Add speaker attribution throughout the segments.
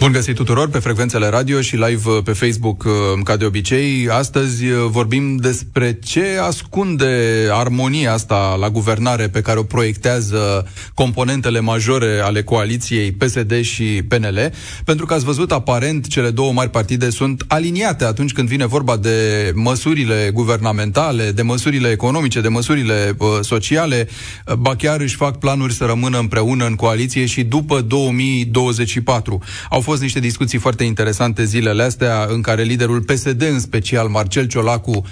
Speaker 1: Bun găsit tuturor pe frecvențele radio și live uh, pe Facebook, uh, ca de obicei. Astăzi uh, vorbim despre ce ascunde armonia asta la guvernare pe care o proiectează componentele majore ale coaliției PSD și PNL, pentru că ați văzut aparent cele două mari partide sunt aliniate atunci când vine vorba de măsurile guvernamentale, de măsurile economice, de măsurile uh, sociale, ba chiar își fac planuri să rămână împreună în coaliție și după 2024. Au fost niște discuții foarte interesante zilele astea, în care liderul PSD, în special Marcel Ciolacu,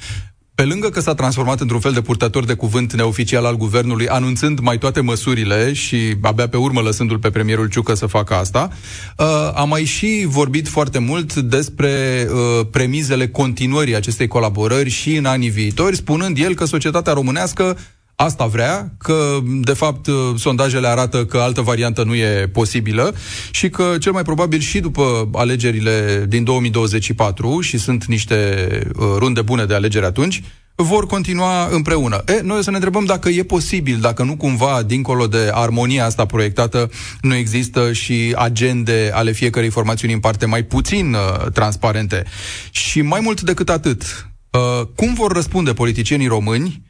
Speaker 1: pe lângă că s-a transformat într-un fel de purtător de cuvânt neoficial al guvernului, anunțând mai toate măsurile și abia pe urmă lăsându-l pe premierul Ciucă să facă asta, uh, a mai și vorbit foarte mult despre uh, premizele continuării acestei colaborări și în anii viitori, spunând el că societatea românească asta vrea, că de fapt uh, sondajele arată că altă variantă nu e posibilă și că cel mai probabil și după alegerile din 2024 și sunt niște uh, runde bune de alegeri atunci, vor continua împreună. E, noi o să ne întrebăm dacă e posibil, dacă nu cumva, dincolo de armonia asta proiectată, nu există și agende ale fiecărei formațiuni în parte mai puțin uh, transparente. Și mai mult decât atât, uh, cum vor răspunde politicienii români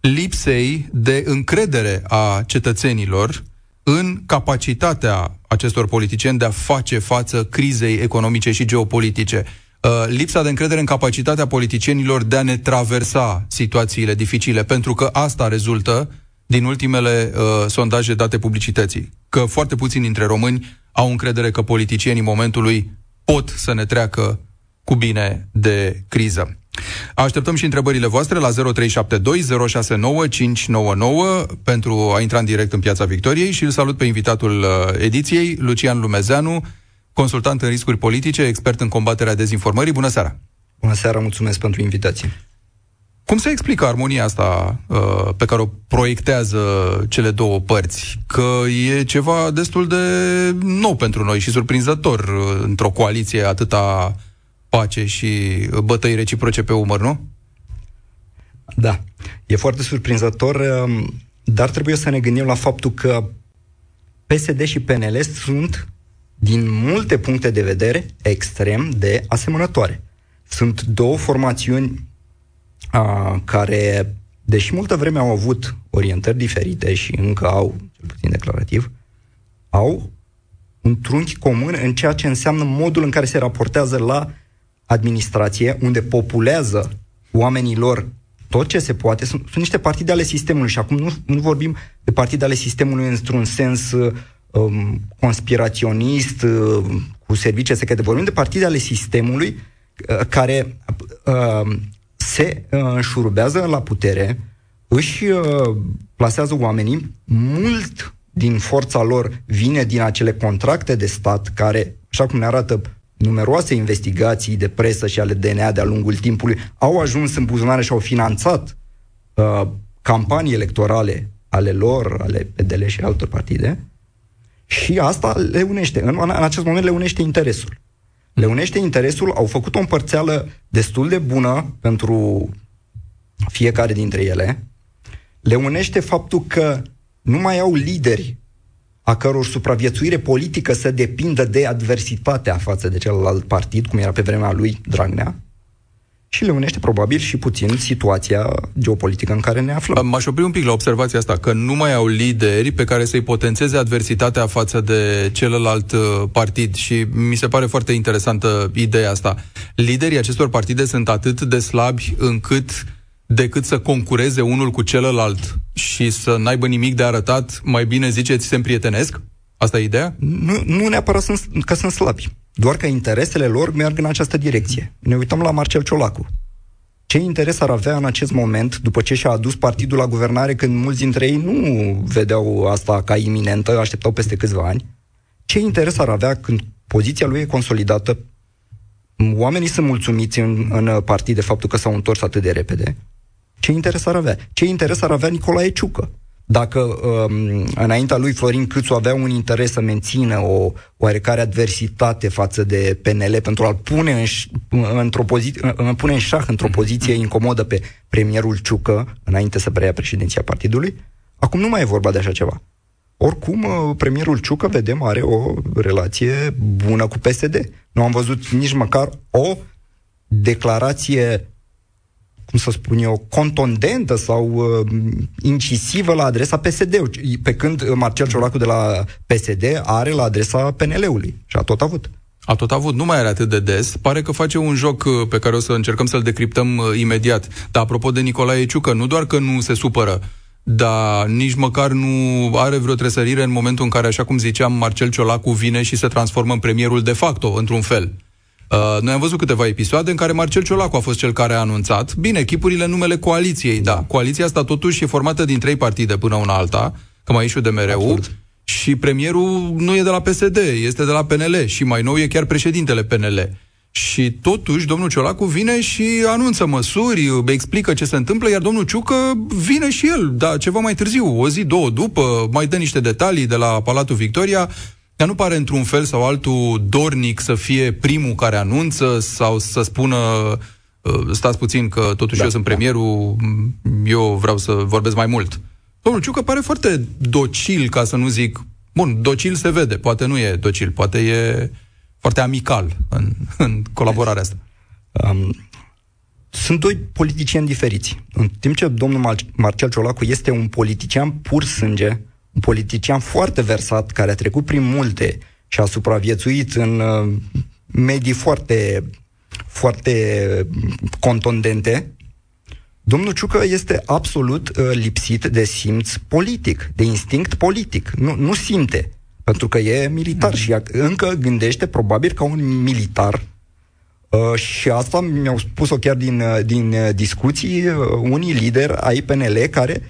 Speaker 1: lipsei de încredere a cetățenilor în capacitatea acestor politicieni de a face față crizei economice și geopolitice. Uh, lipsa de încredere în capacitatea politicienilor de a ne traversa situațiile dificile, pentru că asta rezultă din ultimele uh, sondaje date publicității. Că foarte puțini dintre români au încredere că politicienii momentului pot să ne treacă cu bine de criză. Așteptăm și întrebările voastre la 0372 069 599 pentru a intra în direct în Piața Victoriei și îl salut pe invitatul uh, ediției, Lucian Lumezeanu, consultant în riscuri politice, expert în combaterea dezinformării. Bună seara!
Speaker 2: Bună seara, mulțumesc pentru invitație.
Speaker 1: Cum se explică armonia asta uh, pe care o proiectează cele două părți? Că e ceva destul de nou pentru noi și surprinzător uh, într-o coaliție atâta pace și bătăi reciproce pe umăr, nu?
Speaker 2: Da. E foarte surprinzător, um, dar trebuie să ne gândim la faptul că PSD și PNL sunt, din multe puncte de vedere, extrem de asemănătoare. Sunt două formațiuni a, care, deși multă vreme au avut orientări diferite și încă au, cel puțin declarativ, au un trunchi comun în ceea ce înseamnă modul în care se raportează la administrație, unde populează oamenilor tot ce se poate, sunt, sunt niște partide ale sistemului și acum nu, nu vorbim de partide ale sistemului într-un sens um, conspiraționist, uh, cu servicii secrete, vorbim de partide ale sistemului uh, care uh, se uh, înșurubează la putere, își uh, plasează oamenii, mult din forța lor vine din acele contracte de stat care, așa cum ne arată numeroase investigații de presă și ale DNA de-a lungul timpului au ajuns în buzunare și au finanțat uh, campanii electorale ale lor, ale PDL și altor partide, și asta le unește. În, în acest moment le unește interesul. Le unește interesul, au făcut o împărțeală destul de bună pentru fiecare dintre ele. Le unește faptul că nu mai au lideri a căror supraviețuire politică să depindă de adversitatea față de celălalt partid, cum era pe vremea lui Dragnea, și le unește probabil și puțin situația geopolitică în care ne aflăm.
Speaker 1: M-aș opri un pic la observația asta, că nu mai au lideri pe care să-i potențeze adversitatea față de celălalt uh, partid și mi se pare foarte interesantă ideea asta. Liderii acestor partide sunt atât de slabi încât decât să concureze unul cu celălalt și să n-aibă nimic de arătat, mai bine ziceți, se împrietenesc? Asta e ideea?
Speaker 2: Nu, nu neapărat sunt, că sunt slabi, doar că interesele lor merg în această direcție. Ne uităm la Marcel Ciolacu. Ce interes ar avea în acest moment, după ce și-a adus partidul la guvernare, când mulți dintre ei nu vedeau asta ca iminentă, așteptau peste câțiva ani? Ce interes ar avea când poziția lui e consolidată, oamenii sunt mulțumiți în, în partid de faptul că s-au întors atât de repede, ce interes ar avea? Ce interes ar avea Nicolae Ciucă? dacă um, înaintea lui Florin Câțu avea un interes să mențină o oarecare adversitate față de PNL pentru a-l pune în, într-o poziție, în, pune în șah într-o poziție incomodă pe premierul Ciucă înainte să preia președinția partidului, acum nu mai e vorba de așa ceva. Oricum, uh, premierul Ciucă, vedem, are o relație bună cu PSD. Nu am văzut nici măcar o declarație cum să spun eu, contondentă sau uh, incisivă la adresa PSD-ului, pe când Marcel Ciolacu de la PSD are la adresa PNL-ului și a tot avut.
Speaker 1: A tot avut, nu mai are atât de des. Pare că face un joc uh, pe care o să încercăm să-l decriptăm uh, imediat. Dar apropo de Nicolae Ciucă, nu doar că nu se supără, dar nici măcar nu are vreo tresărire în momentul în care, așa cum ziceam, Marcel Ciolacu vine și se transformă în premierul de facto, într-un fel. Uh, noi am văzut câteva episoade în care Marcel Ciolacu a fost cel care a anunțat. Bine, echipurile numele coaliției, da. Coaliția asta totuși e formată din trei partide până una alta, că mai ieșu de mereu. Absurd. Și premierul nu e de la PSD, este de la PNL și mai nou e chiar președintele PNL. Și totuși domnul Ciolacu vine și anunță măsuri, explică ce se întâmplă, iar domnul Ciucă vine și el, da, ceva mai târziu, o zi, două după, mai dă niște detalii de la Palatul Victoria, ea nu pare într-un fel sau altul dornic să fie primul care anunță sau să spună uh, stați puțin că totuși da, eu sunt da. premierul, da. eu vreau să vorbesc mai mult. Domnul Ciucă pare foarte docil, ca să nu zic... Bun, docil se vede, poate nu e docil, poate e foarte amical în, în colaborarea asta. Um,
Speaker 2: sunt doi politicieni diferiți. În timp ce domnul Marcel Ciolacu este un politician pur sânge, un politician foarte versat, care a trecut prin multe și a supraviețuit în uh, medii foarte, foarte contundente, domnul Ciucă este absolut uh, lipsit de simț politic, de instinct politic. Nu, nu simte, pentru că e militar mm. și încă gândește probabil ca un militar Uh, și asta mi-au spus-o chiar din, uh, din uh, discuții uh, unii lideri ai PNL care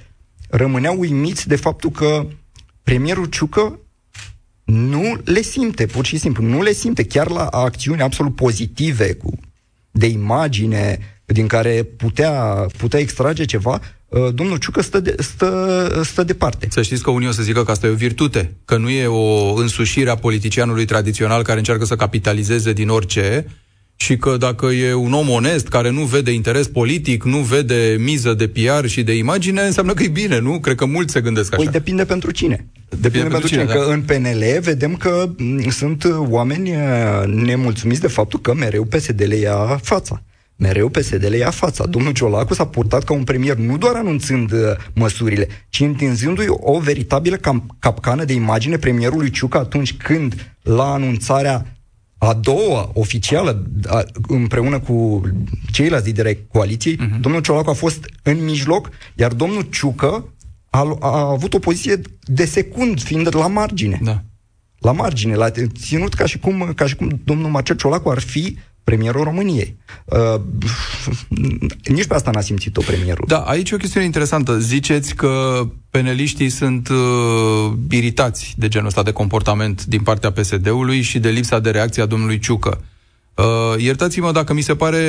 Speaker 2: rămâneau uimiți de faptul că premierul Ciucă nu le simte, pur și simplu, nu le simte, chiar la acțiuni absolut pozitive, cu, de imagine, din care putea, putea extrage ceva, uh, domnul Ciucă stă, de, stă, stă departe.
Speaker 1: Să știți că unii o să zică că asta e o virtute, că nu e o însușire a politicianului tradițional care încearcă să capitalizeze din orice, și că dacă e un om onest care nu vede interes politic, nu vede miză de PR și de imagine, înseamnă că e bine, nu? Cred că mulți se gândesc așa.
Speaker 2: Păi depinde pentru cine. Depinde, depinde pentru cine. cine da. Că în PNL vedem că sunt oameni uh, nemulțumiți de faptul că mereu PSD le ia fața. Mereu PSD le ia fața. Domnul Ciolacu s-a purtat ca un premier nu doar anunțând uh, măsurile, ci întinzându-i o veritabilă cam- capcană de imagine premierului Ciucă atunci când, la anunțarea a doua, oficială, a, împreună cu ceilalți lideri ai coaliției, uh-huh. domnul Ciolacu a fost în mijloc, iar domnul Ciucă a, a avut o poziție de secund, fiind la margine. Da. La margine, l-a ținut ca și cum, ca și cum domnul Marcel Ciolacu ar fi premierul României. Uh, nici pe asta n-a simțit-o premierul.
Speaker 1: Da, aici e o chestiune interesantă. Ziceți că peneliștii sunt uh, iritați de genul ăsta de comportament din partea PSD-ului și de lipsa de reacție a domnului Ciucă. Uh, iertați-mă dacă mi se pare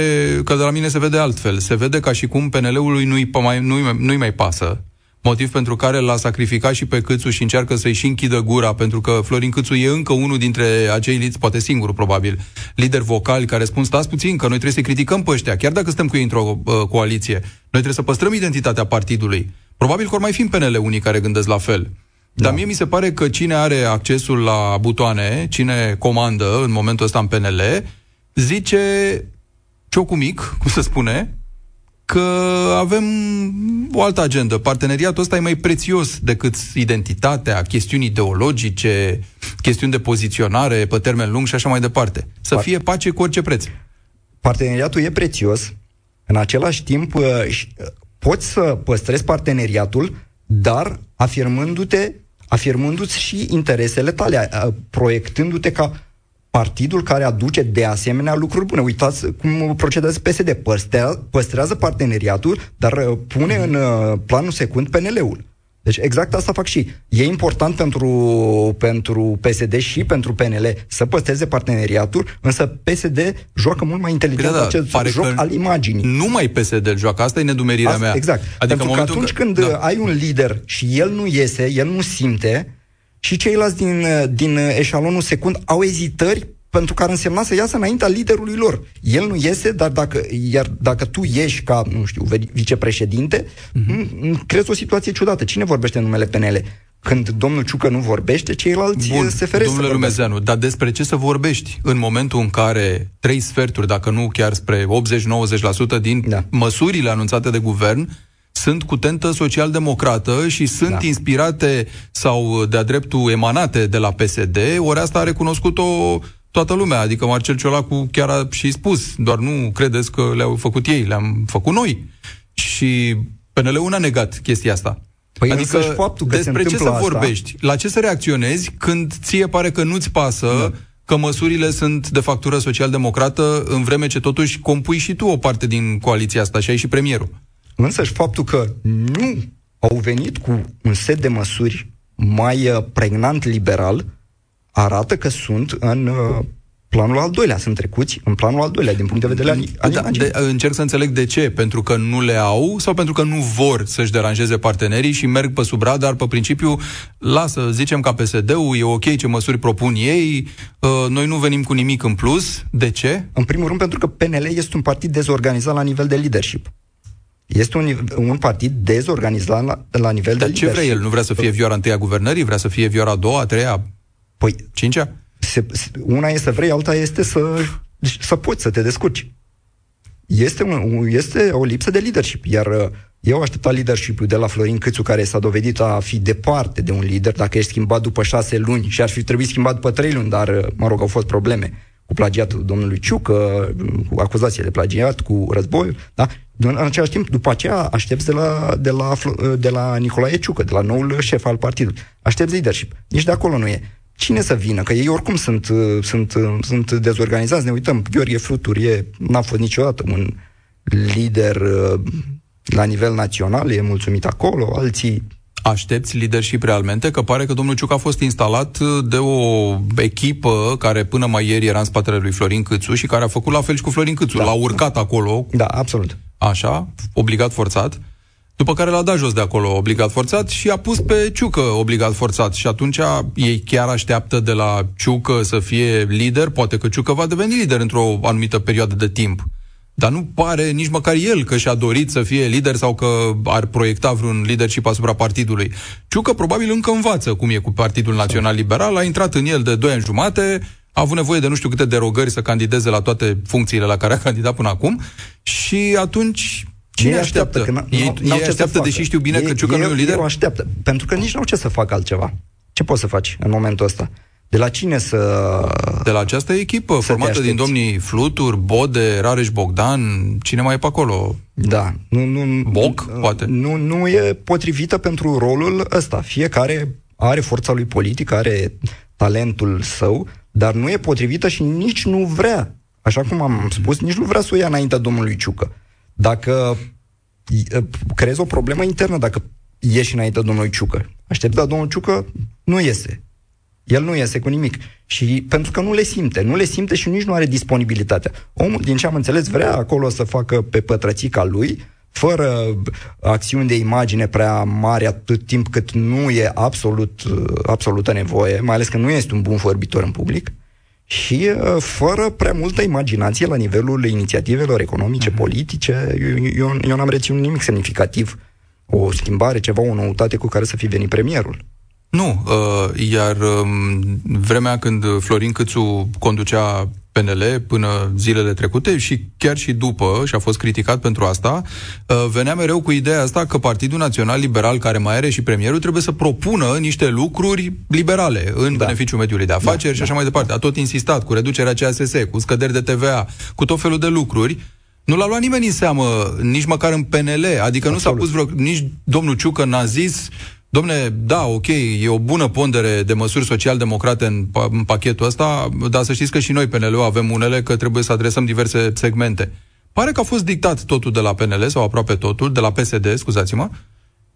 Speaker 1: că de la mine se vede altfel. Se vede ca și cum PNL-ului nu-i, mai, nu-i, nu-i mai pasă motiv pentru care l-a sacrificat și pe Câțu și încearcă să-i și închidă gura, pentru că Florin Câțu e încă unul dintre acei liți, poate singurul probabil, lideri vocali care spun stați puțin, că noi trebuie să criticăm pe ăștia, chiar dacă suntem cu ei într-o uh, coaliție. Noi trebuie să păstrăm identitatea partidului. Probabil că or mai fi în PNL unii care gândesc la fel. Da. Dar mie mi se pare că cine are accesul la butoane, cine comandă în momentul ăsta în PNL, zice ciocul mic, cum se spune, că avem o altă agendă. Parteneriatul ăsta e mai prețios decât identitatea, chestiuni ideologice, chestiuni de poziționare pe termen lung și așa mai departe. Să Par- fie pace cu orice preț.
Speaker 2: Parteneriatul e prețios. În același timp, uh, uh, poți să păstrezi parteneriatul, dar afirmându-te, afirmându-ți și interesele tale, uh, proiectându-te ca partidul care aduce de asemenea lucruri bune. Uitați cum procedează PSD. Păstrează, păstrează parteneriatul, dar uh, pune în uh, planul secund PNL-ul. Deci exact asta fac și. E important pentru, pentru PSD și pentru PNL să păstreze parteneriatul, însă PSD joacă mult mai inteligent da, da, acest pare joc al imaginii.
Speaker 1: Numai PSD joacă, asta e nedumerirea asta, mea.
Speaker 2: Exact. Adică pentru că atunci că, când da. ai un lider și el nu iese, el nu simte, și ceilalți din, din eșalonul secund au ezitări pentru că ar însemna să iasă înaintea liderului lor. El nu iese, dar dacă, iar dacă tu ieși ca, nu știu, vicepreședinte, uh-huh. crezi o situație ciudată. Cine vorbește în numele PNL? Când domnul Ciucă nu vorbește, ceilalți Bun, se feresc
Speaker 1: Domnule Lumezeanu, dar despre ce să vorbești în momentul în care trei sferturi, dacă nu chiar spre 80-90% din da. măsurile anunțate de guvern sunt cu tentă social-democrată și sunt da. inspirate sau de-a dreptul emanate de la PSD, ori asta a recunoscut-o toată lumea, adică Marcel Ciolacu chiar a și spus, doar nu credeți că le-au făcut ei, le-am făcut noi. Și PNL-ul a negat chestia asta.
Speaker 2: Păi adică faptul că
Speaker 1: despre
Speaker 2: se
Speaker 1: ce să
Speaker 2: asta...
Speaker 1: vorbești? La ce să reacționezi când ție pare că nu-ți pasă da. că măsurile sunt de factură social-democrată în vreme ce totuși compui și tu o parte din coaliția asta și ai și premierul?
Speaker 2: Însă și faptul că nu au venit cu un set de măsuri mai uh, pregnant liberal, arată că sunt în uh, planul al doilea, sunt trecuți în planul al doilea, din punct de vedere al da,
Speaker 1: de, Încerc să înțeleg de ce, pentru că nu le au sau pentru că nu vor să-și deranjeze partenerii și merg pe sub radar pe principiu, lasă, zicem ca PSD-ul, e ok ce măsuri propun ei, uh, noi nu venim cu nimic în plus. De ce?
Speaker 2: În primul rând pentru că PNL este un partid dezorganizat la nivel de leadership. Este un, un partid dezorganizat la, la nivel
Speaker 1: Dar
Speaker 2: de
Speaker 1: ce vrea el? Nu vrea să fie vioara întâia guvernării? Vrea să fie vioara a doua, a treia?
Speaker 2: Păi,
Speaker 1: cincea?
Speaker 2: Se, una este să vrei, alta este să, să poți să te descurci. Este, un, este o lipsă de leadership, iar uh, eu aștepta leadership de la Florin Câțu, care s-a dovedit a fi departe de un lider, dacă ești schimbat după șase luni și ar fi trebuit schimbat după trei luni, dar, uh, mă rog, au fost probleme cu plagiatul domnului Ciucă, cu acuzație de plagiat, cu războiul, da? În același timp, după aceea, aștepți de la, de la, de la Nicolae Ciucă, de la noul șef al partidului. Aștepți leadership. Nici de acolo nu e. Cine să vină? Că ei oricum sunt, sunt, sunt dezorganizați. Ne uităm, Gheorghe Fluturi e, n-a fost niciodată un lider uh, la nivel național, e mulțumit acolo, alții
Speaker 1: Aștepți leadership realmente? Că pare că domnul Ciuc a fost instalat de o echipă care până mai ieri era în spatele lui Florin Câțu și care a făcut la fel și cu Florin Câțu. Da. L-a urcat acolo.
Speaker 2: Da, absolut.
Speaker 1: Așa, obligat forțat. După care l-a dat jos de acolo obligat forțat și a pus pe Ciucă obligat forțat. Și atunci ei chiar așteaptă de la Ciucă să fie lider. Poate că Ciucă va deveni lider într-o anumită perioadă de timp. Dar nu pare nici măcar el că și-a dorit să fie lider sau că ar proiecta vreun leadership asupra partidului. Ciucă probabil încă învață cum e cu Partidul Național Liberal, a intrat în el de 2 ani jumate, a avut nevoie de nu știu câte derogări să candideze la toate funcțiile la care a candidat până acum și atunci Cine ei așteaptă? așteaptă că ei, ei așteaptă, deși știu bine ei, că Ciucă ei, nu e un lider? Ei
Speaker 2: așteaptă, pentru că nici nu au ce să facă altceva. Ce poți să faci în momentul ăsta? De la cine să...
Speaker 1: De la această echipă formată din domnii Flutur, Bode, Rareș Bogdan, cine mai e pe acolo?
Speaker 2: Da.
Speaker 1: Nu, nu, Boc, nu, poate?
Speaker 2: Nu, nu e potrivită pentru rolul ăsta. Fiecare are forța lui politică, are talentul său, dar nu e potrivită și nici nu vrea, așa cum am spus, nici nu vrea să o ia înaintea domnului Ciucă. Dacă creezi o problemă internă, dacă ieși înaintea domnului Ciucă, aștepta domnul Ciucă, nu iese. El nu iese cu nimic. Și pentru că nu le simte, nu le simte și nici nu are disponibilitatea. Omul, din ce am înțeles, vrea acolo să facă pe pătrățica lui, fără acțiuni de imagine prea mari atât timp cât nu e absolut, absolută nevoie, mai ales că nu este un bun vorbitor în public, și uh, fără prea multă imaginație la nivelul inițiativelor economice, uh-huh. politice. Eu, eu, eu n-am reținut nimic semnificativ, o schimbare, ceva, o noutate cu care să fi venit premierul.
Speaker 1: Nu, uh, iar uh, vremea când Florin Câțu conducea PNL până zilele trecute și chiar și după, și a fost criticat pentru asta, uh, venea mereu cu ideea asta că Partidul Național Liberal, care mai are și premierul, trebuie să propună niște lucruri liberale în da. beneficiul mediului de afaceri da, și așa da. mai departe. A tot insistat cu reducerea CSS, cu scăderi de TVA, cu tot felul de lucruri. Nu l-a luat nimeni în seamă, nici măcar în PNL, adică Absolut. nu s-a pus vreo... Nici domnul Ciucă n-a zis Domne, da, ok, e o bună pondere de măsuri social-democrate în, în pachetul ăsta, dar să știți că și noi, PNL, avem unele, că trebuie să adresăm diverse segmente. Pare că a fost dictat totul de la PNL, sau aproape totul, de la PSD, scuzați-mă,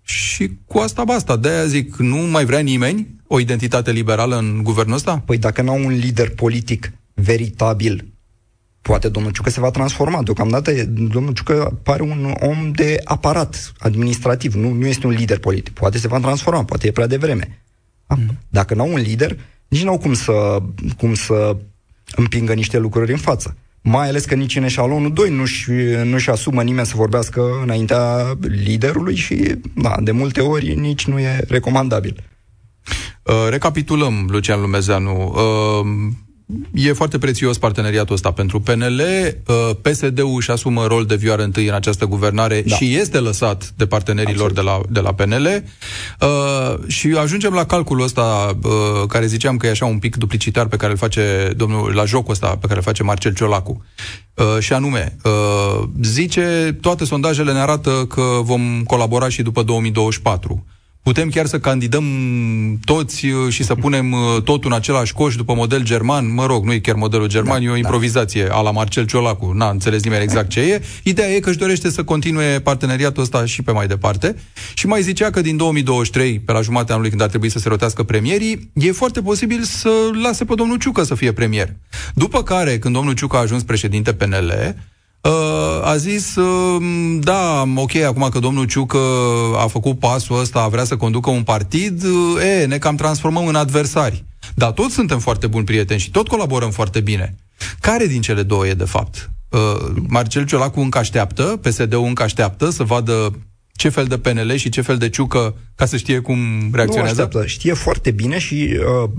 Speaker 1: și cu asta basta. De-aia zic, nu mai vrea nimeni o identitate liberală în guvernul ăsta?
Speaker 2: Păi dacă nu au un lider politic veritabil, poate domnul Ciucă se va transforma. Deocamdată domnul Ciucă pare un om de aparat administrativ, nu, nu este un lider politic. Poate se va transforma, poate e prea devreme. Mm. Dacă nu au un lider, nici nu au cum să, cum să împingă niște lucruri în față. Mai ales că nici în eșalonul 2 nu-și, nu-și asumă nimeni să vorbească înaintea liderului și, da, de multe ori nici nu e recomandabil.
Speaker 1: Uh, recapitulăm, Lucian Lumezeanu. Uh, e foarte prețios parteneriatul ăsta pentru PNL. Uh, PSD-ul își asumă rol de vioară întâi în această guvernare da. și este lăsat de partenerilor de la, de la PNL. Uh, și ajungem la calculul ăsta uh, care ziceam că e așa un pic duplicitar pe care îl face domnul, la jocul ăsta pe care îl face Marcel Ciolacu. Uh, și anume, uh, zice, toate sondajele ne arată că vom colabora și după 2024. Putem chiar să candidăm toți uh, și să punem uh, totul în același coș după model german. Mă rog, nu e chiar modelul german, da, e o da. improvizație da. a la Marcel Ciolacu. N-a înțeles nimeni exact ce e. Ideea e că își dorește să continue parteneriatul ăsta și pe mai departe. Și mai zicea că din 2023, pe la jumatea anului când ar trebui să se rotească premierii, e foarte posibil să lase pe domnul Ciucă să fie premier. După care, când domnul Ciucă a ajuns președinte PNL, Uh, a zis, uh, da, ok, acum că domnul Ciucă a făcut pasul ăsta, vrea să conducă un partid, uh, e, ne cam transformăm în adversari. Dar toți suntem foarte buni prieteni și tot colaborăm foarte bine. Care din cele două e, de fapt? Uh, Marcel Ciolacu încă așteaptă, PSD-ul încă așteaptă să vadă ce fel de PNL și ce fel de ciucă ca să știe cum reacționează? Nu
Speaker 2: așteaptă, știe foarte bine și uh,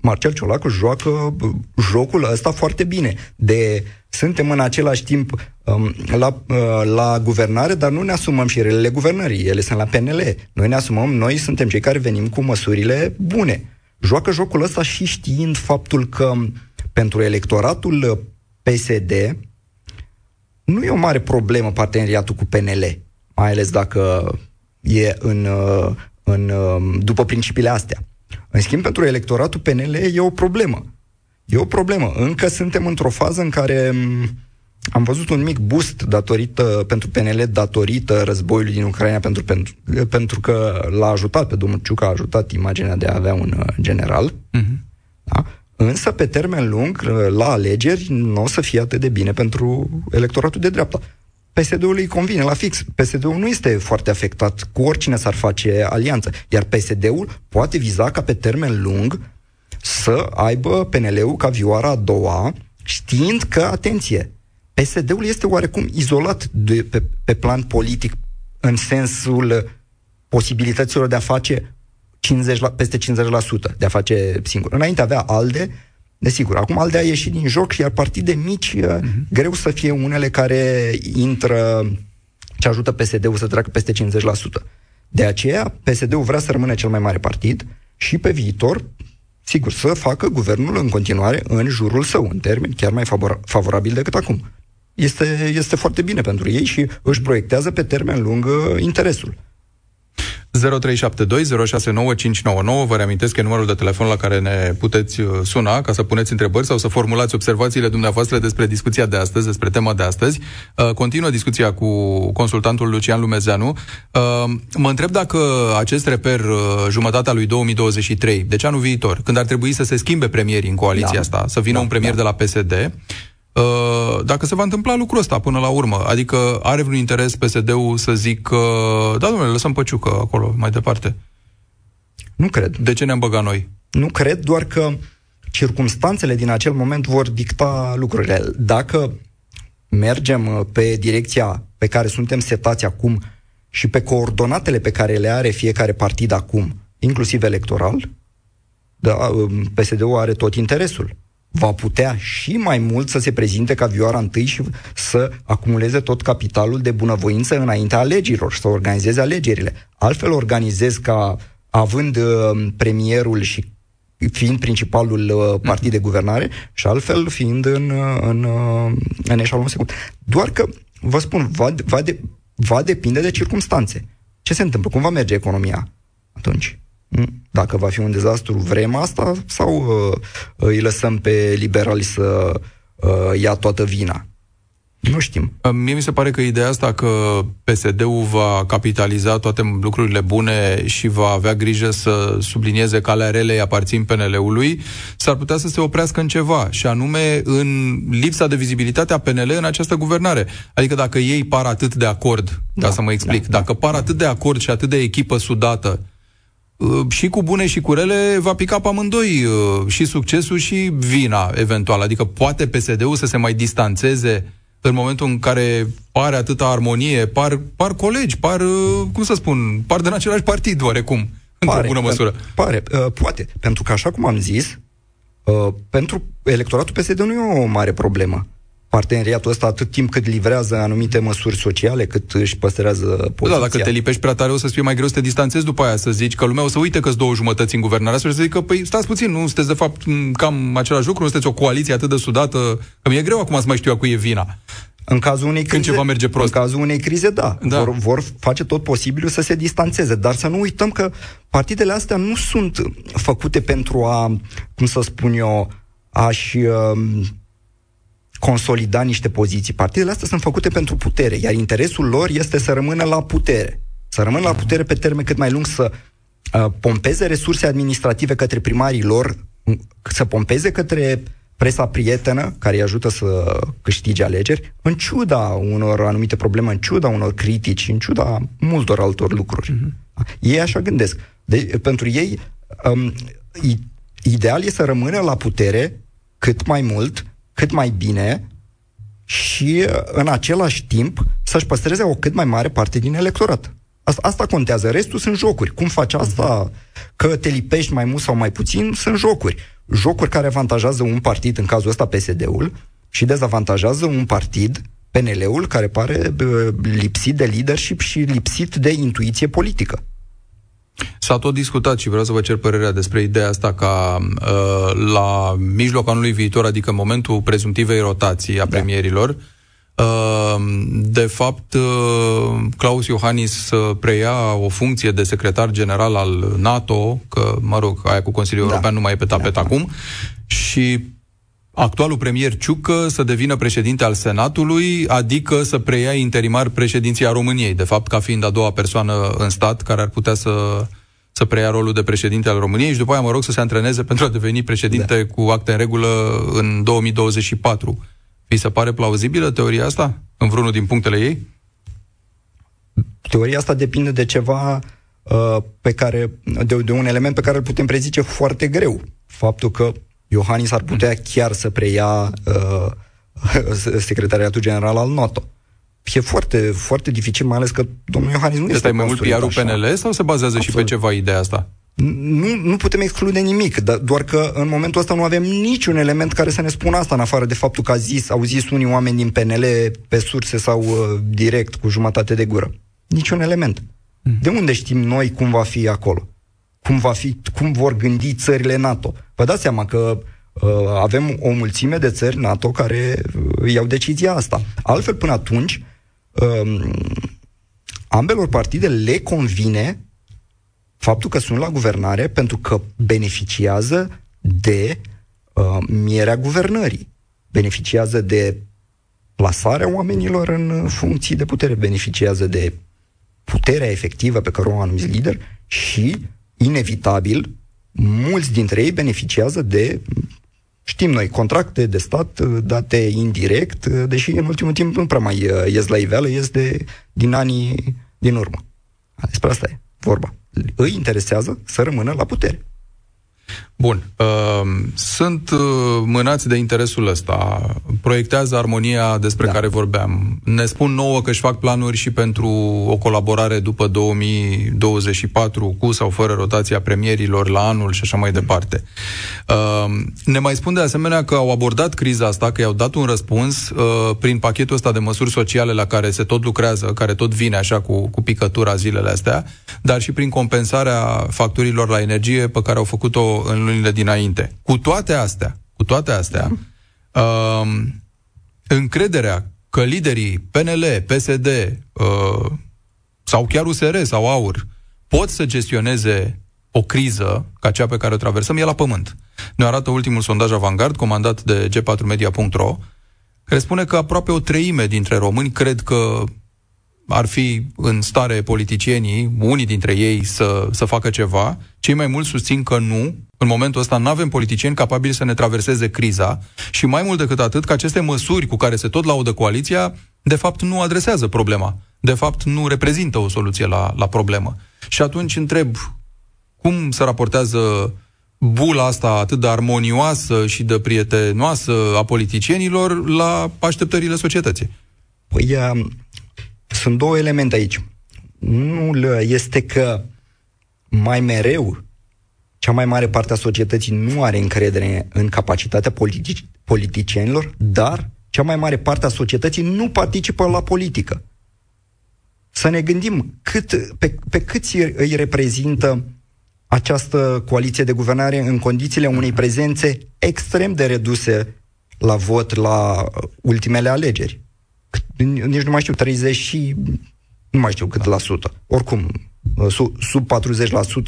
Speaker 2: Marcel Ciolacu joacă uh, jocul ăsta foarte bine. De suntem în același timp um, la, uh, la guvernare, dar nu ne asumăm și relele guvernării. Ele sunt la PNL. Noi ne asumăm, noi suntem cei care venim cu măsurile bune. Joacă jocul ăsta și știind faptul că pentru electoratul PSD nu e o mare problemă parteneriatul cu PNL mai ales dacă e în, uh, în, uh, după principiile astea. În schimb, pentru electoratul PNL e o problemă. E o problemă. Încă suntem într-o fază în care mm, am văzut un mic boost datorită, pentru PNL datorită războiului din Ucraina, pentru, pentru, pentru că l-a ajutat pe domnul Ciucă, a ajutat imaginea de a avea un uh, general. Uh-huh. Da? Însă, pe termen lung, la alegeri, nu o să fie atât de bine pentru electoratul de dreapta. PSD-ul îi convine la fix. PSD-ul nu este foarte afectat cu oricine s-ar face alianță, iar PSD-ul poate viza ca pe termen lung să aibă PNL-ul ca vioara a doua, știind că, atenție, PSD-ul este oarecum izolat de, pe, pe plan politic în sensul posibilităților de a face 50 la, peste 50%, de a face singur. Înainte avea ALDE, Desigur, acum al a ieșit din joc, iar partide mici, uh-huh. greu să fie unele care intră ce ajută PSD-ul să treacă peste 50%. De aceea, PSD-ul vrea să rămână cel mai mare partid și pe viitor, sigur, să facă guvernul în continuare în jurul său, în termen chiar mai favor- favorabil decât acum. Este, este foarte bine pentru ei și își proiectează pe termen lung uh, interesul.
Speaker 1: 0372069599. Vă reamintesc că e numărul de telefon la care ne puteți uh, suna ca să puneți întrebări sau să formulați observațiile dumneavoastră despre discuția de astăzi, despre tema de astăzi. Uh, continuă discuția cu consultantul Lucian Lumezeanu. Uh, mă întreb dacă acest reper jumătatea lui 2023, deci anul viitor, când ar trebui să se schimbe premierii în coaliția da. asta, să vină da, un premier da. de la PSD, dacă se va întâmpla lucrul ăsta până la urmă. Adică are vreun interes PSD-ul să zic că, da, domnule, lăsăm păciucă acolo, mai departe.
Speaker 2: Nu cred.
Speaker 1: De ce ne-am băgat noi?
Speaker 2: Nu cred, doar că circumstanțele din acel moment vor dicta lucrurile. Dacă mergem uh, pe direcția pe care suntem setați acum și pe coordonatele pe care le are fiecare partid acum, inclusiv electoral, da, um, PSD-ul are tot interesul va putea și mai mult să se prezinte ca vioara întâi și să acumuleze tot capitalul de bunăvoință înaintea alegerilor și să organizeze alegerile. Altfel organizez ca având uh, premierul și fiind principalul uh, partid de guvernare și altfel fiind în, uh, în, uh, în eșalon secund. Doar că, vă spun, va, va, de, va depinde de circumstanțe. Ce se întâmplă? Cum va merge economia atunci? Mm. Dacă va fi un dezastru, vrem asta sau uh, îi lăsăm pe liberali să uh, ia toată vina? Nu știm.
Speaker 1: Mie mi se pare că ideea asta că PSD-ul va capitaliza toate lucrurile bune și va avea grijă să sublinieze calea relei aparțin PNL-ului, s-ar putea să se oprească în ceva, și anume în lipsa de vizibilitate a PNL în această guvernare. Adică dacă ei par atât de acord, da, ca să mă explic, da, dacă par atât de acord și atât de echipă sudată, uh, și cu bune și cu rele va pica pe amândoi uh, și succesul și vina eventual. Adică poate PSD-ul să se mai distanțeze în momentul în care pare atâta armonie, par, par colegi, par, uh, cum să spun, par din același partid, oarecum, într-o bună măsură.
Speaker 2: Pare, uh, poate. Pentru că, așa cum am zis, uh, pentru electoratul PSD nu e o mare problemă parteneriatul ăsta atât timp cât livrează anumite măsuri sociale, cât își păstrează poziția.
Speaker 1: Da, dacă te lipești prea tare, o să-ți fie mai greu să te distanțezi după aia, să zici că lumea o să uite că sunt două jumătăți în guvernare și să zică, păi stați puțin, nu sunteți de fapt cam același lucru, nu sunteți o coaliție atât de sudată, că mi-e greu acum să mai știu cu e vina.
Speaker 2: În cazul unei crize,
Speaker 1: Când ceva merge prost.
Speaker 2: În cazul unei crize, da. da. Vor, vor face tot posibilul să se distanțeze. Dar să nu uităm că partidele astea nu sunt făcute pentru a, cum să spun eu, a-și uh, consolida niște poziții. Partidele astea sunt făcute pentru putere, iar interesul lor este să rămână la putere. Să rămână la putere pe termen cât mai lung, să uh, pompeze resurse administrative către primarii lor, să pompeze către presa prietenă care îi ajută să câștige alegeri, în ciuda unor anumite probleme, în ciuda unor critici, în ciuda multor altor lucruri. Mm-hmm. Ei așa gândesc. De, pentru ei, um, ideal e să rămână la putere cât mai mult, cât mai bine și în același timp să-și păstreze o cât mai mare parte din electorat. Asta, asta contează. Restul sunt jocuri. Cum faci asta? Că te lipești mai mult sau mai puțin, sunt jocuri. Jocuri care avantajează un partid, în cazul ăsta PSD-ul, și dezavantajează un partid, PNL-ul, care pare lipsit de leadership și lipsit de intuiție politică.
Speaker 1: S-a tot discutat și vreau să vă cer părerea despre ideea asta ca uh, la mijlocul anului viitor, adică în momentul prezumtivei rotații a da. premierilor, uh, de fapt, uh, Claus Iohannis să preia o funcție de secretar general al NATO, că, mă rog, aia cu Consiliul da. European nu mai e pe tapet da. acum, și actualul premier Ciucă să devină președinte al Senatului, adică să preia interimar președinția României, de fapt ca fiind a doua persoană în stat care ar putea să, să preia rolul de președinte al României și după aia, mă rog, să se antreneze pentru a deveni președinte da. cu acte în regulă în 2024. Vi se pare plauzibilă teoria asta în vreunul din punctele ei?
Speaker 2: Teoria asta depinde de ceva uh, pe care, de, de un element pe care îl putem prezice foarte greu. Faptul că Iohannis ar putea chiar să preia uh, secretariatul general al NATO. E foarte, foarte dificil, mai ales că domnul Iohannis nu este
Speaker 1: mai mult pr PNL sau se bazează Absolut. și pe ceva ideea asta?
Speaker 2: Nu, nu putem exclude nimic, dar doar că în momentul ăsta nu avem niciun element care să ne spună asta, în afară de faptul că a zis, au zis unii oameni din PNL pe surse sau uh, direct cu jumătate de gură. Niciun element. Mm. De unde știm noi cum va fi acolo? Cum, va fi, cum vor gândi țările NATO. Vă dați seama că uh, avem o mulțime de țări NATO care uh, iau decizia asta. Altfel, până atunci, uh, ambelor partide le convine faptul că sunt la guvernare pentru că beneficiază de uh, mierea guvernării. Beneficiază de plasarea oamenilor în funcții de putere, beneficiază de puterea efectivă pe care o anumit lider și inevitabil, mulți dintre ei beneficiază de, știm noi, contracte de stat uh, date indirect, uh, deși în ultimul timp nu prea mai uh, ies la iveală, ies de, din anii din urmă. Despre asta e vorba. Îi interesează să rămână la putere.
Speaker 1: Bun. Uh, sunt uh, mânați de interesul ăsta. Proiectează armonia despre da. care vorbeam. Ne spun nouă că își fac planuri și pentru o colaborare după 2024 cu sau fără rotația premierilor la anul și așa mai departe. Uh, ne mai spun de asemenea că au abordat criza asta, că i-au dat un răspuns uh, prin pachetul ăsta de măsuri sociale la care se tot lucrează, care tot vine așa cu, cu picătura zilele astea, dar și prin compensarea facturilor la energie pe care au făcut-o în lunile dinainte. Cu toate astea, cu toate astea, uh, încrederea că liderii PNL, PSD uh, sau chiar USR sau AUR pot să gestioneze o criză ca cea pe care o traversăm e la pământ. Ne arată ultimul sondaj avantgard comandat de g4media.ro care spune că aproape o treime dintre români cred că ar fi în stare politicienii, unii dintre ei, să, să facă ceva. Cei mai mulți susțin că nu. În momentul ăsta nu avem politicieni capabili să ne traverseze criza și mai mult decât atât că aceste măsuri cu care se tot laudă coaliția, de fapt nu adresează problema. De fapt nu reprezintă o soluție la, la problemă. Și atunci întreb, cum se raportează bula asta atât de armonioasă și de prietenoasă a politicienilor la așteptările societății?
Speaker 2: Păi, sunt două elemente aici. Unul este că mai mereu cea mai mare parte a societății nu are încredere în capacitatea politici, politicienilor, dar cea mai mare parte a societății nu participă la politică. Să ne gândim cât, pe, pe câți îi reprezintă această coaliție de guvernare în condițiile unei prezențe extrem de reduse la vot la ultimele alegeri nici nu mai știu, 30 și nu mai știu cât la sută. Oricum, uh, sub, sub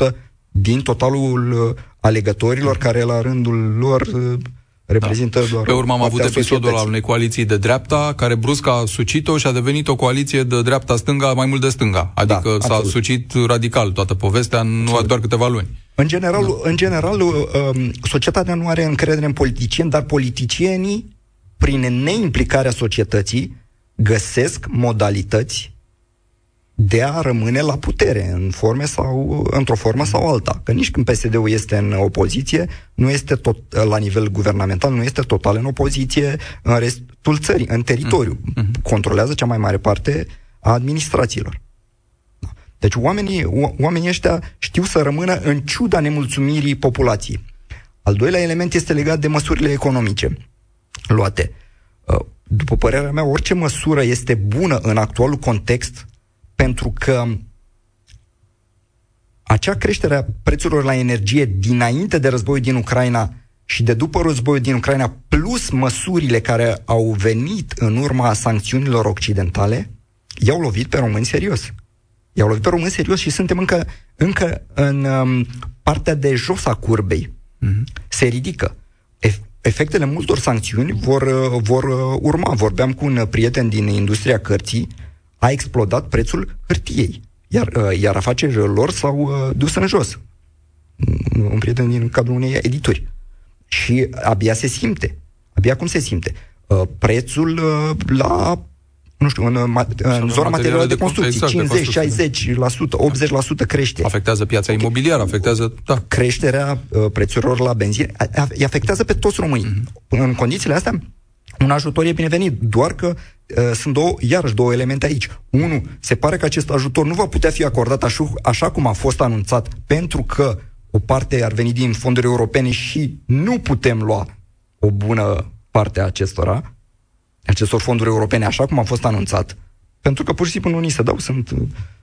Speaker 2: 40% din totalul uh, alegătorilor care la rândul lor uh, reprezintă da. doar...
Speaker 1: Pe urmă am avut episodul al unei coaliții de dreapta, care brusc a sucit-o și a devenit o coaliție de dreapta-stânga mai mult de stânga. Adică da, s-a absolut. sucit radical toată povestea, nu absolut. doar câteva luni.
Speaker 2: În general, da. în general um, societatea nu are încredere în politicieni, dar politicienii, prin neimplicarea societății, găsesc modalități de a rămâne la putere în forme sau într-o formă sau alta. Că nici când PSD-ul este în opoziție, nu este tot la nivel guvernamental, nu este total în opoziție în restul țării, în teritoriu. Mm-hmm. Controlează cea mai mare parte a administrațiilor. Da. Deci oamenii, oamenii ăștia știu să rămână în ciuda nemulțumirii populației. Al doilea element este legat de măsurile economice luate. Uh, după părerea mea, orice măsură este bună în actualul context pentru că acea creștere a prețurilor la energie dinainte de războiul din Ucraina și de după războiul din Ucraina, plus măsurile care au venit în urma sancțiunilor occidentale, i-au lovit pe români serios. I-au lovit pe români serios și suntem încă, încă în um, partea de jos a curbei. Mm-hmm. Se ridică efectele multor sancțiuni vor, uh, vor uh, urma. Vorbeam cu un prieten din industria cărții, a explodat prețul hârtiei, iar, uh, iar afacerile lor s-au dus în jos. Un prieten din cadrul unei edituri. Și abia se simte. Abia cum se simte? Prețul la nu știu, în, în zona materială de construcții, exact, 50, 60%, 80% crește.
Speaker 1: Afectează piața okay. imobiliară, afectează, da.
Speaker 2: Creșterea uh, prețurilor la benzină, îi afectează pe toți românii. Mm-hmm. În condițiile astea, un ajutor e binevenit, doar că uh, sunt două, iarăși două elemente aici. Unu, se pare că acest ajutor nu va putea fi acordat așa, așa cum a fost anunțat, pentru că o parte ar veni din fonduri europene și nu putem lua o bună parte a acestora, acestor fonduri europene, așa cum a fost anunțat, pentru că pur și simplu nu ni se dau, sunt,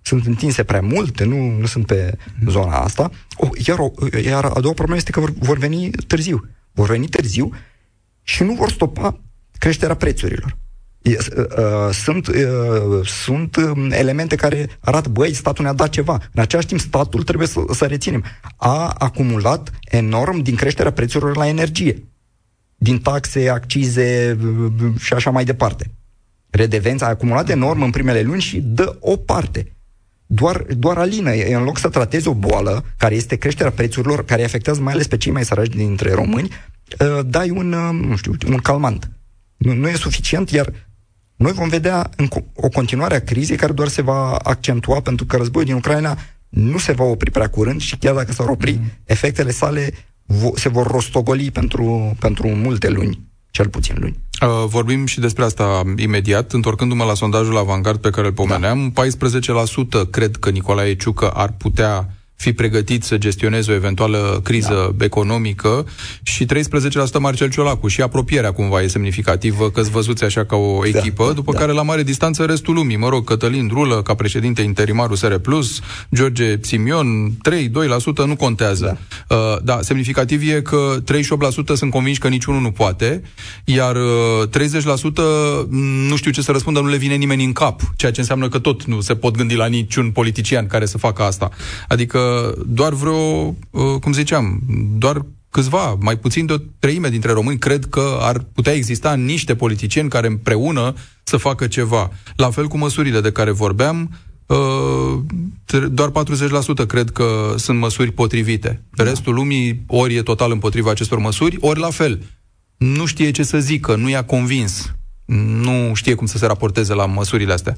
Speaker 2: sunt întinse prea multe, nu, nu sunt pe zona asta. Oh, iar, o, iar a doua problemă este că vor, vor veni târziu. Vor veni târziu și nu vor stopa creșterea prețurilor. Sunt, sunt um, elemente care arată, băi, statul ne-a dat ceva. În același timp, statul, trebuie să, să reținem, a acumulat enorm din creșterea prețurilor la energie din taxe, accize și așa mai departe. Redevența a acumulat enorm în primele luni și dă o parte. Doar, doar alină. În loc să trateze o boală, care este creșterea prețurilor, care afectează mai ales pe cei mai săraci dintre români, ă, dai un, ă, nu știu, un calmant. Nu, nu e suficient, iar noi vom vedea în o continuare a crizei care doar se va accentua pentru că războiul din Ucraina nu se va opri prea curând și chiar dacă s-ar opri, mm. efectele sale se vor rostogoli pentru, pentru multe luni, cel puțin luni.
Speaker 1: Uh, vorbim și despre asta imediat, întorcându-mă la sondajul Avangard pe care îl pomeneam, da. 14% cred că Nicolae Ciucă ar putea fi pregătit să gestioneze o eventuală criză da. economică și 13% Marcel Ciolacu și apropierea cumva e semnificativă că-ți văzuți așa ca o da, echipă, da, după da. care la mare distanță restul lumii, mă rog, Cătălin Drulă ca președinte interimar USR+, George Simion, 3-2% nu contează. Da. Uh, da, semnificativ e că 38% sunt convinși că niciunul nu poate, iar uh, 30% nu știu ce să răspundă, nu le vine nimeni în cap, ceea ce înseamnă că tot nu se pot gândi la niciun politician care să facă asta. Adică doar vreo, uh, cum ziceam, doar câțiva, mai puțin de o treime dintre români cred că ar putea exista niște politicieni care împreună să facă ceva. La fel cu măsurile de care vorbeam, uh, doar 40% cred că sunt măsuri potrivite. Da. Restul lumii ori e total împotriva acestor măsuri, ori la fel. Nu știe ce să zică, nu i-a convins, nu știe cum să se raporteze la măsurile astea.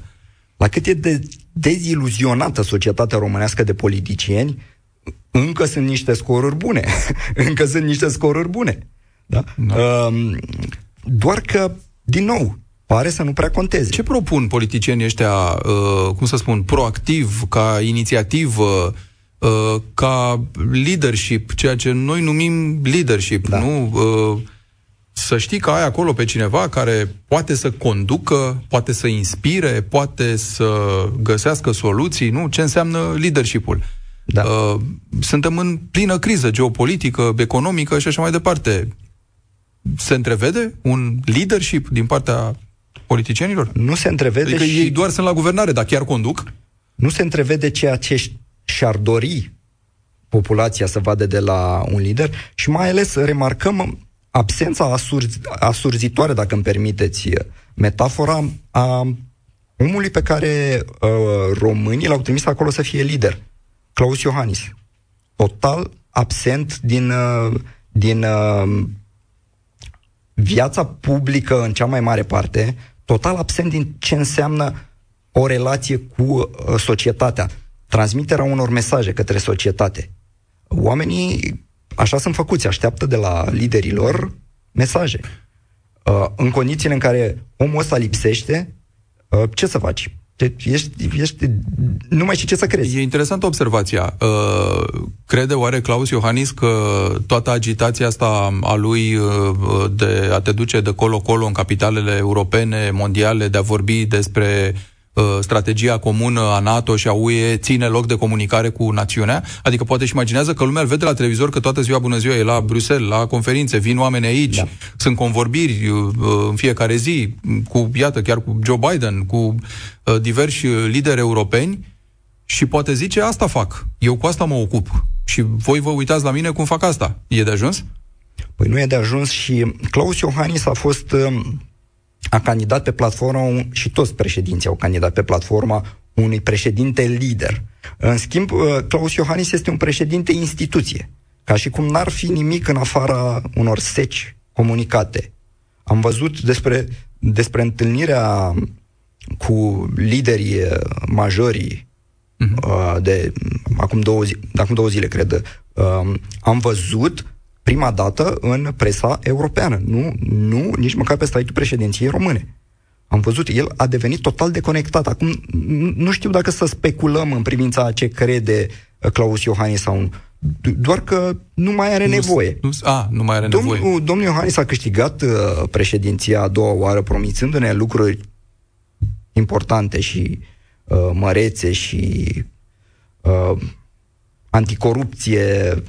Speaker 2: La cât e de deziluzionată societatea românească de politicieni, încă sunt niște scoruri bune. încă sunt niște scoruri bune. Da? da. Uh, doar că, din nou, pare să nu prea conteze.
Speaker 1: Ce propun politicienii ăștia, uh, cum să spun, proactiv, ca inițiativă, uh, ca leadership, ceea ce noi numim leadership, da. nu? Uh, să știi că ai acolo pe cineva care poate să conducă, poate să inspire, poate să găsească soluții, nu? Ce înseamnă leadership-ul? Da. Uh, suntem în plină criză geopolitică, economică și așa mai departe. Se întrevede un leadership din partea politicienilor?
Speaker 2: Nu se întrevede
Speaker 1: Adică
Speaker 2: și...
Speaker 1: ei doar sunt la guvernare, dar chiar conduc?
Speaker 2: Nu se întrevede ceea ce și-ar dori populația să vadă de la un lider și mai ales remarcăm absența asurzi, asurzitoare, dacă îmi permiteți metafora, a omului pe care uh, românii l-au trimis acolo să fie lider. Claus Iohannis. Total absent din, uh, din uh, viața publică în cea mai mare parte, total absent din ce înseamnă o relație cu uh, societatea, transmiterea unor mesaje către societate. Oamenii așa sunt făcuți, așteaptă de la liderilor mesaje. în condițiile în care omul ăsta lipsește, ce să faci? Ești, ești, nu mai știi ce să crezi.
Speaker 1: E interesantă observația. Uh, crede oare Claus Iohannis că toată agitația asta a lui uh, de a te duce de colo-colo în capitalele europene, mondiale, de a vorbi despre uh, strategia comună a NATO și a UE ține loc de comunicare cu națiunea? Adică poate și imaginează că lumea îl vede la televizor că toată ziua, bună ziua, e la Bruxelles, la conferințe, vin oameni aici, da. sunt convorbiri în fiecare zi cu, iată, chiar cu Joe Biden, cu Uh, diversi uh, lideri europeni și poate zice asta fac, eu cu asta mă ocup și voi vă uitați la mine cum fac asta. E de ajuns?
Speaker 2: Păi nu e de ajuns și Claus Iohannis a fost um, a candidat pe platforma și toți președinții au candidat pe platforma unui președinte lider. În schimb, uh, Claus Iohannis este un președinte instituție, ca și cum n-ar fi nimic în afara unor seci comunicate. Am văzut despre, despre întâlnirea cu liderii uh, majorii uh-huh. de acum două, zi, acum două zile, cred, uh, am văzut prima dată în presa europeană, nu, nu nici măcar pe site președinției române. Am văzut, el a devenit total deconectat. Acum nu știu dacă să speculăm în privința a ce crede uh, Claus Iohannis sau nu. Doar că nu mai are nu, nevoie.
Speaker 1: Nu, a, nu mai are
Speaker 2: domnul,
Speaker 1: nevoie.
Speaker 2: Domnul Iohannis a câștigat uh, președinția a doua oară, promițându-ne lucruri importante și uh, mărețe și uh, anticorupție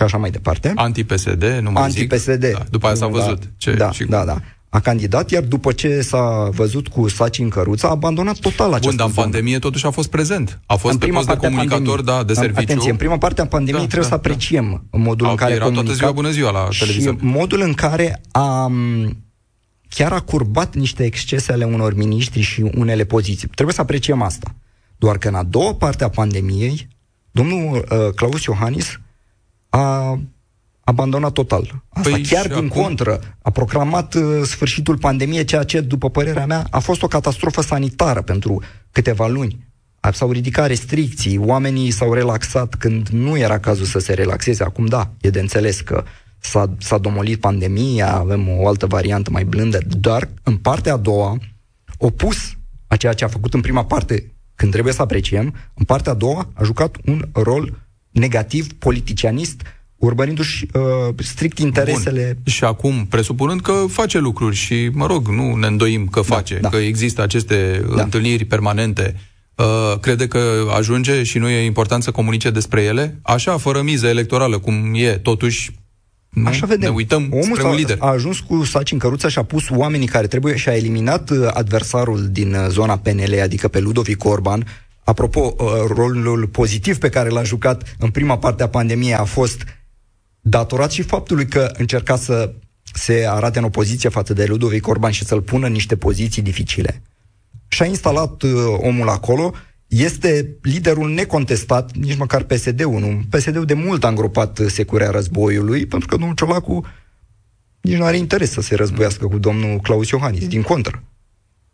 Speaker 2: și așa mai departe.
Speaker 1: Anti-PSD, nu mai
Speaker 2: Anti-PSD.
Speaker 1: zic. Da, după aia s-a
Speaker 2: da,
Speaker 1: văzut. Ce,
Speaker 2: da,
Speaker 1: și
Speaker 2: da, da. A candidat, iar după ce s-a văzut cu saci în căruță, a abandonat total această
Speaker 1: Bun, dar în pandemie totuși a fost prezent. A fost în pe post de comunicator, da, de serviciu.
Speaker 2: Atenție, în prima parte a pandemiei da, trebuie da, să apreciem da. modul a, în care
Speaker 1: era comunica toată ziua bună ziua la televizor.
Speaker 2: Și modul în care a chiar a curbat niște excese ale unor miniștri și unele poziții. Trebuie să apreciem asta. Doar că în a doua parte a pandemiei, domnul uh, Claus Iohannis a abandonat total. Asta păi chiar din acum... contră. A proclamat uh, sfârșitul pandemiei, ceea ce, după părerea mea, a fost o catastrofă sanitară pentru câteva luni. S-au ridicat restricții, oamenii s-au relaxat când nu era cazul să se relaxeze. Acum da, e de înțeles că s-a, s-a domolit pandemia, avem o altă variantă mai blândă, dar în partea a doua, opus a ceea ce a făcut în prima parte, când trebuie să apreciem, în partea a doua a jucat un rol negativ, politicianist, urmărindu-și uh, strict interesele. Bun.
Speaker 1: Și acum, presupunând că face lucruri și, mă rog, nu ne îndoim că da, face, da, da. că există aceste da. întâlniri permanente, uh, crede că ajunge și nu e important să comunice despre ele? Așa, fără miză electorală, cum e, totuși nu? Așa vedem. Ne uităm Omul spre un lider.
Speaker 2: a ajuns cu saci în căruță și a pus oamenii care trebuie și a eliminat uh, adversarul din uh, zona PNL, adică pe Ludovic Orban. Apropo, uh, rolul pozitiv pe care l-a jucat în prima parte a pandemiei a fost datorat și faptului că încerca să se arate în opoziție față de Ludovic Orban și să-l pună în niște poziții dificile. Și-a instalat uh, omul acolo, este liderul necontestat, nici măcar PSD-ul nu. PSD-ul de mult a îngropat uh, securea războiului, pentru că domnul Ciolacu nici nu are interes să se războiască cu domnul Claus Iohannis, din contră.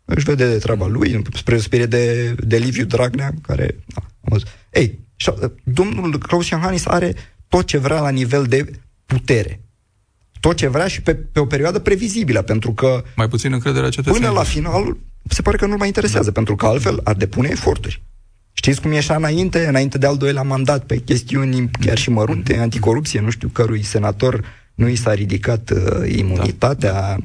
Speaker 2: Își vede de treaba lui, spre spire de, de Liviu Dragnea, care... Na, Ei, domnul Claus Iohannis are tot ce vrea la nivel de putere. Tot ce vrea și pe, pe o perioadă previzibilă, pentru că...
Speaker 1: Mai puțin încrederea cetățenilor.
Speaker 2: Până la final, se pare că nu mai interesează, da. pentru că altfel ar depune eforturi. Știți cum ieșea înainte, înainte de al doilea mandat, pe chestiuni chiar și mărunte, anticorupție, nu știu cărui senator nu i s-a ridicat uh, imunitatea.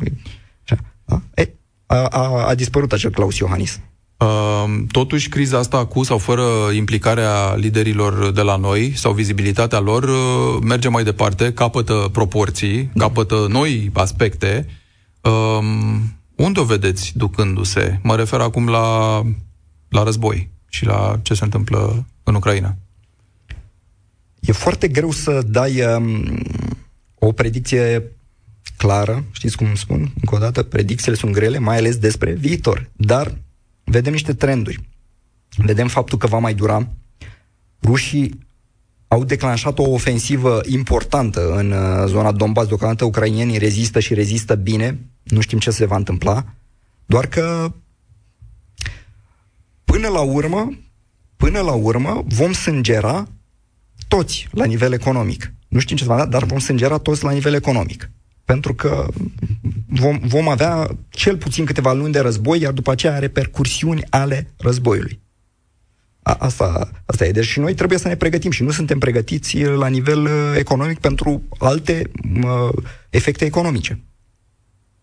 Speaker 2: Da. Da? E, a, a, a dispărut acel Claus Iohannis.
Speaker 1: Uh, totuși, criza asta cu sau fără implicarea liderilor de la noi sau vizibilitatea lor uh, merge mai departe, capătă proporții, da. capătă noi aspecte. Uh, unde o vedeți ducându-se? Mă refer acum la, la război și la ce se întâmplă în Ucraina.
Speaker 2: E foarte greu să dai um, o predicție clară, știți cum spun, încă o dată, predicțiile sunt grele, mai ales despre viitor, dar vedem niște trenduri. Vedem faptul că va mai dura. Rușii au declanșat o ofensivă importantă în uh, zona Donbass, deocamdată ucrainienii rezistă și rezistă bine, nu știm ce se va întâmpla, doar că până la urmă, până la urmă vom sângera toți la nivel economic. Nu știm ce se va da, dar vom sângera toți la nivel economic. Pentru că vom, vom avea cel puțin câteva luni de război, iar după aceea repercursiuni ale războiului. A, asta, asta e. Deci și noi trebuie să ne pregătim și nu suntem pregătiți la nivel uh, economic pentru alte uh, efecte economice.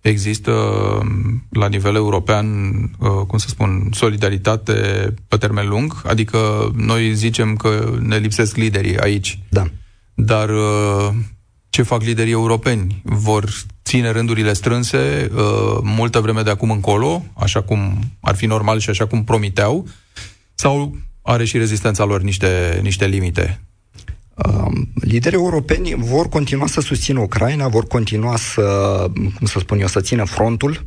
Speaker 1: Există la nivel european, uh, cum să spun, solidaritate pe termen lung? Adică noi zicem că ne lipsesc liderii aici.
Speaker 2: Da.
Speaker 1: Dar uh, ce fac liderii europeni? Vor ține rândurile strânse uh, multă vreme de acum încolo, așa cum ar fi normal și așa cum promiteau? Sau are și rezistența lor niște, niște limite?
Speaker 2: Um, liderii europeni vor continua să susțină Ucraina, vor continua să, cum să spun eu, să țină frontul,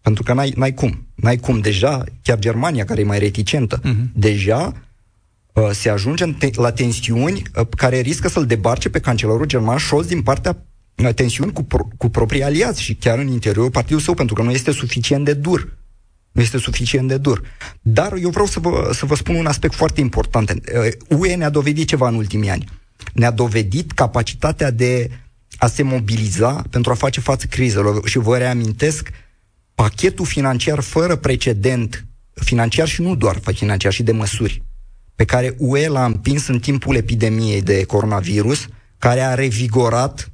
Speaker 2: pentru că n-ai, n-ai cum. N-ai cum. Deja, chiar Germania, care e mai reticentă, uh-huh. deja uh, se ajunge te- la tensiuni uh, care riscă să-l debarce pe cancelarul german Scholz din partea uh, tensiuni cu, pro- cu proprii aliați și chiar în interiorul partidului său, pentru că nu este suficient de dur nu este suficient de dur. Dar eu vreau să vă, să vă spun un aspect foarte important. UE ne-a dovedit ceva în ultimii ani. Ne-a dovedit capacitatea de a se mobiliza pentru a face față crizelor. Și vă reamintesc pachetul financiar fără precedent, financiar și nu doar financiar, și de măsuri, pe care UE l-a împins în timpul epidemiei de coronavirus, care a revigorat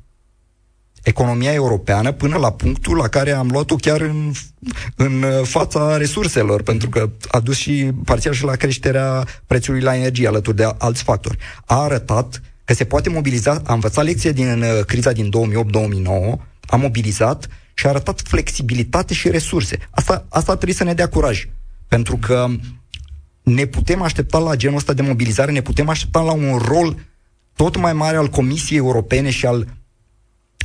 Speaker 2: economia europeană până la punctul la care am luat-o chiar în, în fața resurselor, pentru că a dus și parțial și la creșterea prețului la energie alături de alți factori. A arătat că se poate mobiliza, a învățat lecție din uh, criza din 2008-2009, a mobilizat și a arătat flexibilitate și resurse. Asta, asta trebuie să ne dea curaj, pentru că ne putem aștepta la genul ăsta de mobilizare, ne putem aștepta la un rol tot mai mare al Comisiei Europene și al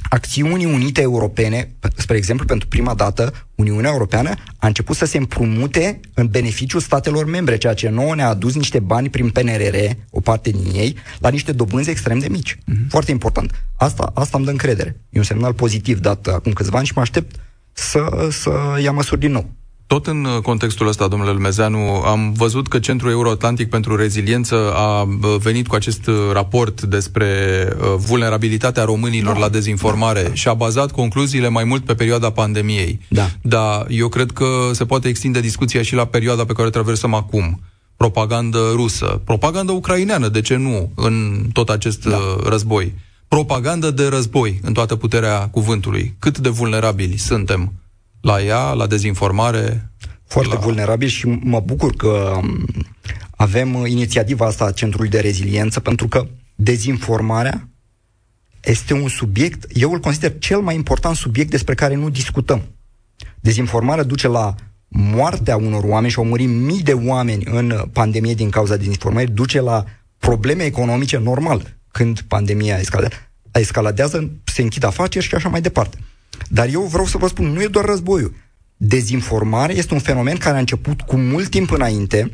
Speaker 2: acțiunii unite europene, spre exemplu, pentru prima dată, Uniunea Europeană a început să se împrumute în beneficiul statelor membre, ceea ce nouă ne-a adus niște bani prin PNRR, o parte din ei, la niște dobânzi extrem de mici. Mm-hmm. Foarte important. Asta, asta îmi dă încredere. E un semnal pozitiv dat acum câțiva ani și mă aștept să, să ia măsuri din nou.
Speaker 1: Tot în uh, contextul ăsta, domnule Lumezeanu, am văzut că Centrul Euroatlantic pentru Reziliență a uh, venit cu acest uh, raport despre vulnerabilitatea românilor da. la dezinformare da. și a bazat concluziile mai mult pe perioada pandemiei.
Speaker 2: Da.
Speaker 1: Dar eu cred că se poate extinde discuția și la perioada pe care o traversăm acum. Propagandă rusă, propagandă ucraineană, de ce nu, în tot acest da. război. Propagandă de război, în toată puterea cuvântului. Cât de vulnerabili suntem la ea, la dezinformare?
Speaker 2: Foarte
Speaker 1: la...
Speaker 2: vulnerabil și mă bucur că um, avem inițiativa asta a Centrului de Reziliență, pentru că dezinformarea este un subiect, eu îl consider cel mai important subiect despre care nu discutăm. Dezinformarea duce la moartea unor oameni și au murit mii de oameni în pandemie din cauza dezinformării, duce la probleme economice normal când pandemia escalează. escaladează, se închid afaceri și așa mai departe. Dar eu vreau să vă spun, nu e doar războiul. Dezinformare este un fenomen care a început cu mult timp înainte,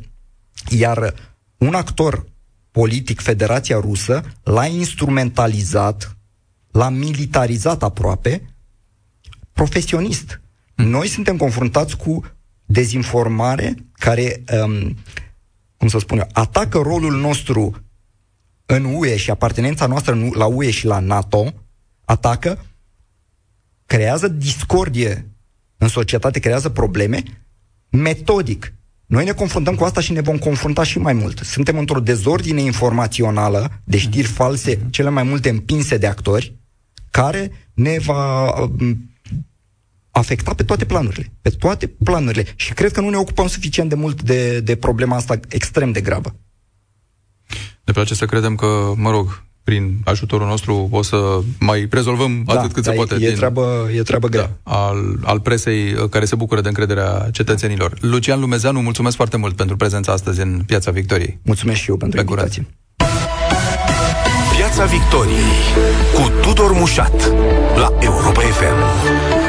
Speaker 2: iar un actor politic, Federația Rusă, l-a instrumentalizat, l-a militarizat aproape, profesionist. Noi suntem confruntați cu dezinformare care, um, cum să spun eu, atacă rolul nostru în UE și apartenența noastră la UE și la NATO, atacă, creează discordie în societate, creează probleme, metodic. Noi ne confruntăm cu asta și ne vom confrunta și mai mult. Suntem într-o dezordine informațională de știri false, cele mai multe împinse de actori, care ne va um, afecta pe toate planurile. Pe toate planurile. Și cred că nu ne ocupăm suficient de mult de, de problema asta extrem de gravă.
Speaker 1: Ne place să credem că, mă rog, prin ajutorul nostru o să mai rezolvăm da, atât cât se poate.
Speaker 2: E, din, treabă, e treabă grea.
Speaker 1: Da, al, al presei uh, care se bucură de încrederea cetățenilor. Lucian Lumezeanu, mulțumesc foarte mult pentru prezența astăzi în Piața Victoriei.
Speaker 2: Mulțumesc și eu pentru Pe invitație.
Speaker 3: Piața Victoriei cu Tudor Mușat la Europa FM.